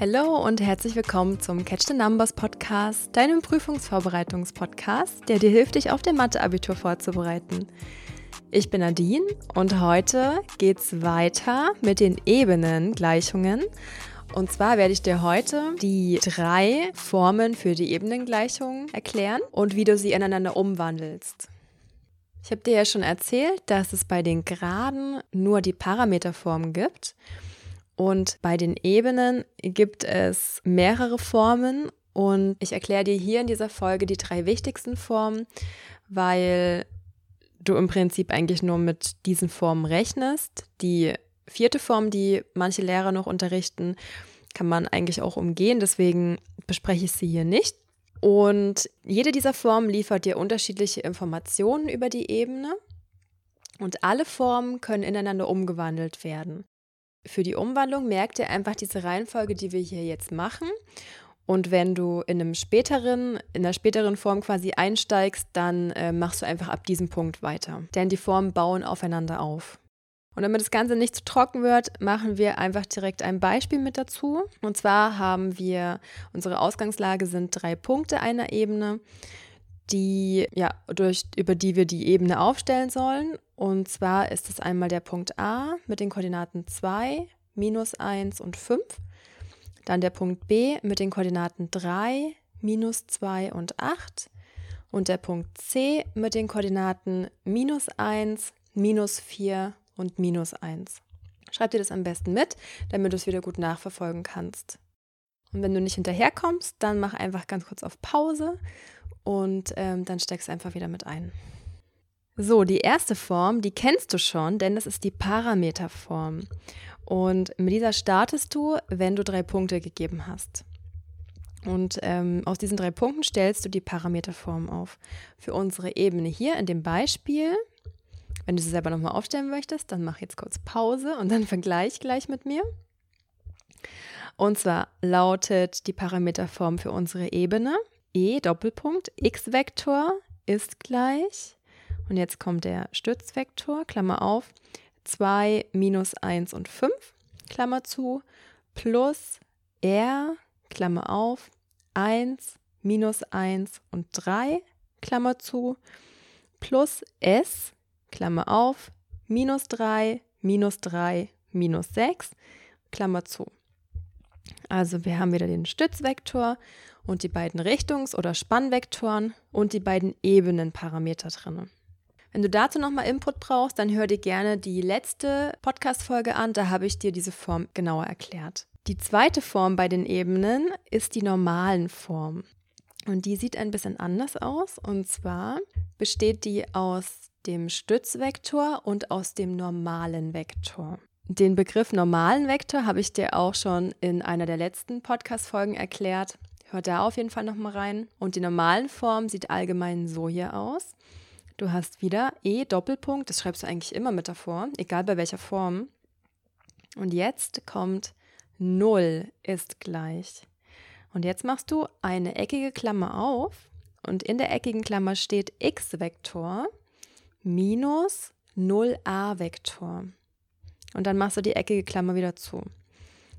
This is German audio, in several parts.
Hallo und herzlich willkommen zum Catch the Numbers Podcast, deinem Prüfungsvorbereitungspodcast, der dir hilft, dich auf dein Mathe-Abitur vorzubereiten. Ich bin Nadine und heute geht's weiter mit den Ebenengleichungen. Und zwar werde ich dir heute die drei Formen für die Ebenengleichung erklären und wie du sie ineinander umwandelst. Ich habe dir ja schon erzählt, dass es bei den Geraden nur die Parameterformen gibt. Und bei den Ebenen gibt es mehrere Formen und ich erkläre dir hier in dieser Folge die drei wichtigsten Formen, weil du im Prinzip eigentlich nur mit diesen Formen rechnest. Die vierte Form, die manche Lehrer noch unterrichten, kann man eigentlich auch umgehen, deswegen bespreche ich sie hier nicht. Und jede dieser Formen liefert dir unterschiedliche Informationen über die Ebene und alle Formen können ineinander umgewandelt werden für die Umwandlung merkt ihr einfach diese Reihenfolge, die wir hier jetzt machen. Und wenn du in einem späteren, in einer späteren Form quasi einsteigst, dann äh, machst du einfach ab diesem Punkt weiter. Denn die Formen bauen aufeinander auf. Und damit das Ganze nicht zu trocken wird, machen wir einfach direkt ein Beispiel mit dazu. Und zwar haben wir, unsere Ausgangslage sind drei Punkte einer Ebene, die, ja, durch, über die wir die Ebene aufstellen sollen. Und zwar ist es einmal der Punkt A mit den Koordinaten 2, minus 1 und 5. Dann der Punkt B mit den Koordinaten 3, minus 2 und 8. Und der Punkt C mit den Koordinaten minus 1, minus 4 und minus 1. Schreib dir das am besten mit, damit du es wieder gut nachverfolgen kannst. Und wenn du nicht hinterherkommst, dann mach einfach ganz kurz auf Pause und ähm, dann steckst du einfach wieder mit ein. So, die erste Form, die kennst du schon, denn das ist die Parameterform. Und mit dieser startest du, wenn du drei Punkte gegeben hast. Und ähm, aus diesen drei Punkten stellst du die Parameterform auf. Für unsere Ebene hier in dem Beispiel, wenn du sie selber nochmal aufstellen möchtest, dann mach jetzt kurz Pause und dann vergleich gleich mit mir. Und zwar lautet die Parameterform für unsere Ebene e Doppelpunkt x-Vektor ist gleich und jetzt kommt der Stützvektor, Klammer auf, 2 minus 1 und 5, Klammer zu, plus r, Klammer auf, 1 minus 1 und 3, Klammer zu, plus s, Klammer auf, minus 3, minus 3, minus 6, Klammer zu. Also wir haben wieder den Stützvektor und die beiden Richtungs- oder Spannvektoren und die beiden Ebenenparameter drin. Wenn du dazu nochmal Input brauchst, dann hör dir gerne die letzte Podcast-Folge an, da habe ich dir diese Form genauer erklärt. Die zweite Form bei den Ebenen ist die normalen Form. Und die sieht ein bisschen anders aus. Und zwar besteht die aus dem Stützvektor und aus dem normalen Vektor. Den Begriff normalen Vektor habe ich dir auch schon in einer der letzten Podcast-Folgen erklärt. Hör da auf jeden Fall nochmal rein. Und die normalen Form sieht allgemein so hier aus. Du hast wieder E Doppelpunkt, das schreibst du eigentlich immer mit davor, egal bei welcher Form. Und jetzt kommt 0 ist gleich. Und jetzt machst du eine eckige Klammer auf und in der eckigen Klammer steht x-Vektor minus 0a-Vektor. Und dann machst du die eckige Klammer wieder zu.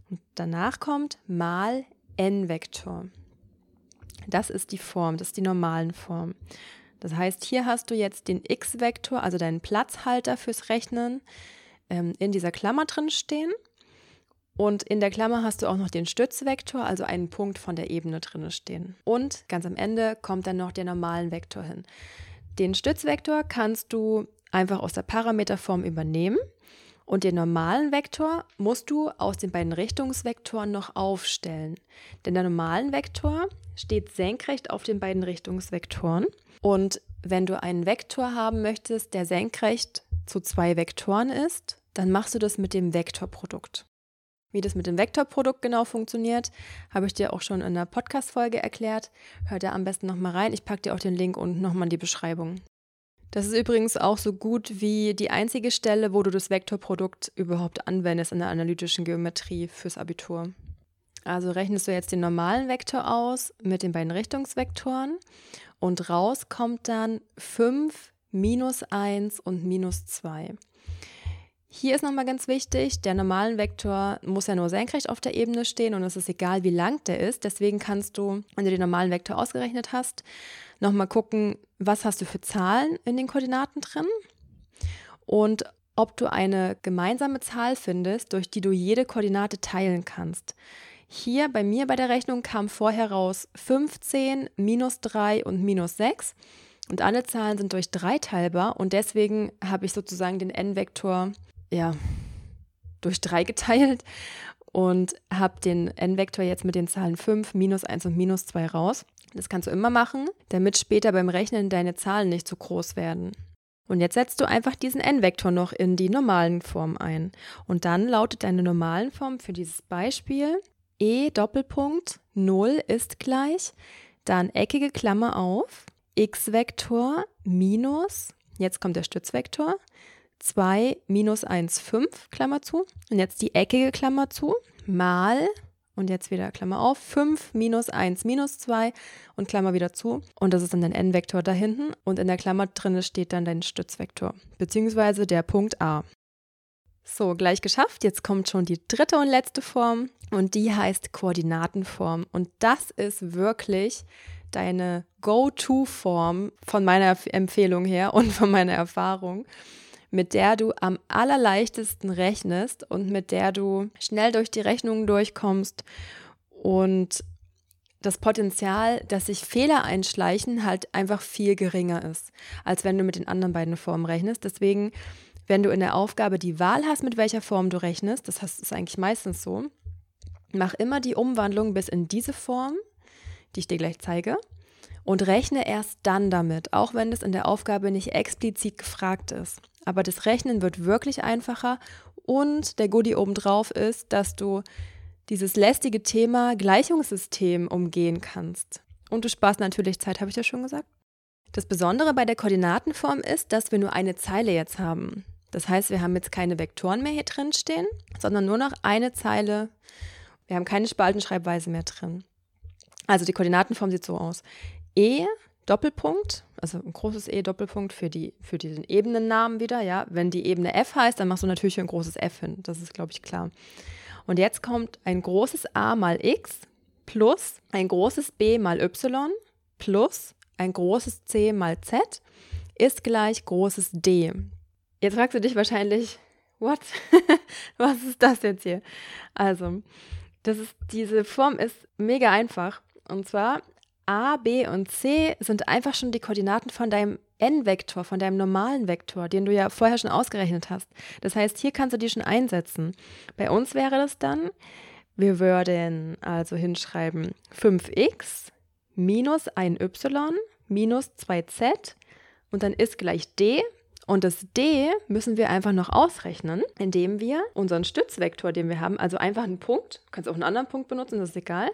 Und danach kommt mal n-Vektor. Das ist die Form, das ist die normalen Form. Das heißt, hier hast du jetzt den x-Vektor, also deinen Platzhalter fürs Rechnen, ähm, in dieser Klammer drin stehen. Und in der Klammer hast du auch noch den Stützvektor, also einen Punkt von der Ebene drin stehen. Und ganz am Ende kommt dann noch der normalen Vektor hin. Den Stützvektor kannst du einfach aus der Parameterform übernehmen. Und den normalen Vektor musst du aus den beiden Richtungsvektoren noch aufstellen. Denn der normalen Vektor steht senkrecht auf den beiden Richtungsvektoren. Und wenn du einen Vektor haben möchtest, der senkrecht zu zwei Vektoren ist, dann machst du das mit dem Vektorprodukt. Wie das mit dem Vektorprodukt genau funktioniert, habe ich dir auch schon in der Podcast-Folge erklärt. Hör da am besten nochmal rein. Ich packe dir auch den Link unten nochmal in die Beschreibung. Das ist übrigens auch so gut wie die einzige Stelle, wo du das Vektorprodukt überhaupt anwendest in der analytischen Geometrie fürs Abitur. Also rechnest du jetzt den normalen Vektor aus mit den beiden Richtungsvektoren und raus kommt dann 5, minus 1 und minus 2. Hier ist nochmal ganz wichtig, der normalen Vektor muss ja nur senkrecht auf der Ebene stehen und es ist egal, wie lang der ist. Deswegen kannst du, wenn du den normalen Vektor ausgerechnet hast, nochmal gucken, was hast du für Zahlen in den Koordinaten drin und ob du eine gemeinsame Zahl findest, durch die du jede Koordinate teilen kannst. Hier bei mir bei der Rechnung kam vorher raus 15, minus 3 und minus 6. Und alle Zahlen sind durch 3 teilbar und deswegen habe ich sozusagen den n-Vektor ja, durch 3 geteilt und habe den n-Vektor jetzt mit den Zahlen 5, minus 1 und minus 2 raus. Das kannst du immer machen, damit später beim Rechnen deine Zahlen nicht zu groß werden. Und jetzt setzt du einfach diesen n-Vektor noch in die normalen Form ein. Und dann lautet deine normalen Form für dieses Beispiel e Doppelpunkt 0 ist gleich, dann eckige Klammer auf, x-Vektor minus, jetzt kommt der Stützvektor, 2 minus 1, 5, Klammer zu. Und jetzt die eckige Klammer zu, mal, und jetzt wieder Klammer auf, 5 minus 1 minus 2 und Klammer wieder zu. Und das ist dann dein n-Vektor da hinten. Und in der Klammer drin steht dann dein Stützvektor, beziehungsweise der Punkt a. So, gleich geschafft. Jetzt kommt schon die dritte und letzte Form und die heißt Koordinatenform. Und das ist wirklich deine Go-To-Form von meiner Empfehlung her und von meiner Erfahrung, mit der du am allerleichtesten rechnest und mit der du schnell durch die Rechnungen durchkommst und das Potenzial, dass sich Fehler einschleichen, halt einfach viel geringer ist, als wenn du mit den anderen beiden Formen rechnest. Deswegen wenn du in der Aufgabe die Wahl hast, mit welcher Form du rechnest, das ist eigentlich meistens so, mach immer die Umwandlung bis in diese Form, die ich dir gleich zeige, und rechne erst dann damit, auch wenn es in der Aufgabe nicht explizit gefragt ist. Aber das Rechnen wird wirklich einfacher und der Goodie obendrauf ist, dass du dieses lästige Thema Gleichungssystem umgehen kannst. Und du sparst natürlich Zeit, habe ich ja schon gesagt. Das Besondere bei der Koordinatenform ist, dass wir nur eine Zeile jetzt haben. Das heißt, wir haben jetzt keine Vektoren mehr hier drin stehen, sondern nur noch eine Zeile. Wir haben keine Spaltenschreibweise mehr drin. Also die Koordinatenform sieht so aus. E Doppelpunkt, also ein großes E Doppelpunkt für, die, für diesen Ebenennamen wieder, ja. Wenn die Ebene F heißt, dann machst du natürlich ein großes F hin. Das ist, glaube ich, klar. Und jetzt kommt ein großes A mal X plus ein großes B mal Y plus ein großes C mal Z ist gleich großes D. Jetzt fragst du dich wahrscheinlich, what? Was ist das jetzt hier? Also, das ist, diese Form ist mega einfach. Und zwar A, B und C sind einfach schon die Koordinaten von deinem n-Vektor, von deinem normalen Vektor, den du ja vorher schon ausgerechnet hast. Das heißt, hier kannst du die schon einsetzen. Bei uns wäre das dann, wir würden also hinschreiben 5x minus 1y minus 2z und dann ist gleich d und das d müssen wir einfach noch ausrechnen, indem wir unseren Stützvektor, den wir haben, also einfach einen Punkt, du kannst auch einen anderen Punkt benutzen, das ist egal,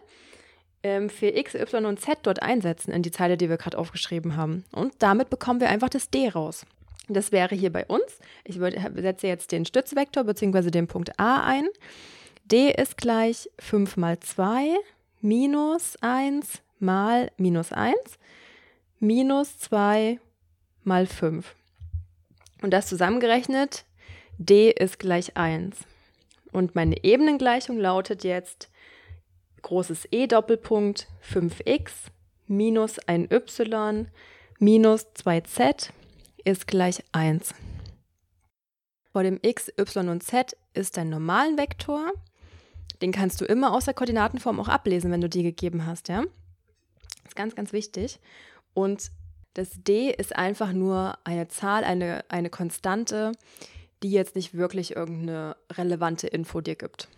ähm, für x, y und z dort einsetzen in die Zeile, die wir gerade aufgeschrieben haben. Und damit bekommen wir einfach das d raus. Das wäre hier bei uns. Ich setze jetzt den Stützvektor bzw. den Punkt a ein. d ist gleich 5 mal 2 minus 1 mal minus 1 minus 2 mal 5. Und das zusammengerechnet, d ist gleich 1. Und meine Ebenengleichung lautet jetzt großes E Doppelpunkt 5x minus ein y minus 2z ist gleich 1. Vor dem x, y und z ist dein normalen Vektor. Den kannst du immer aus der Koordinatenform auch ablesen, wenn du die gegeben hast, ja? Ist ganz, ganz wichtig. Und das d ist einfach nur eine Zahl, eine, eine Konstante, die jetzt nicht wirklich irgendeine relevante Info dir gibt.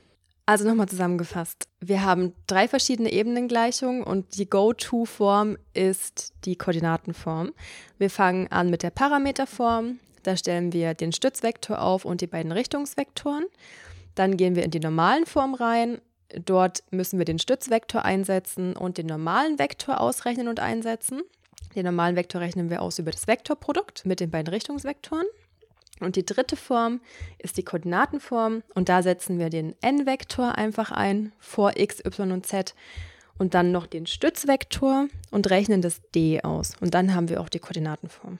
Also nochmal zusammengefasst. Wir haben drei verschiedene Ebenengleichungen und die Go-To-Form ist die Koordinatenform. Wir fangen an mit der Parameterform. Da stellen wir den Stützvektor auf und die beiden Richtungsvektoren. Dann gehen wir in die normalen Form rein. Dort müssen wir den Stützvektor einsetzen und den normalen Vektor ausrechnen und einsetzen. Den normalen Vektor rechnen wir aus über das Vektorprodukt mit den beiden Richtungsvektoren. Und die dritte Form ist die Koordinatenform und da setzen wir den n-Vektor einfach ein vor x, y und z und dann noch den Stützvektor und rechnen das d aus. Und dann haben wir auch die Koordinatenform.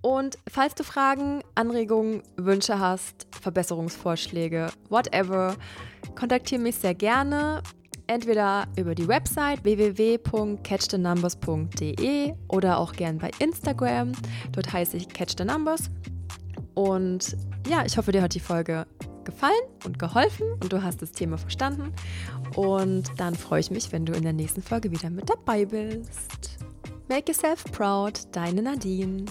Und falls du Fragen, Anregungen, Wünsche hast, Verbesserungsvorschläge, whatever, kontaktiere mich sehr gerne. Entweder über die Website www.catchthenumbers.de oder auch gern bei Instagram. Dort heiße ich Catch the Numbers. Und ja, ich hoffe, dir hat die Folge gefallen und geholfen und du hast das Thema verstanden. Und dann freue ich mich, wenn du in der nächsten Folge wieder mit dabei bist. Make yourself proud, deine Nadine.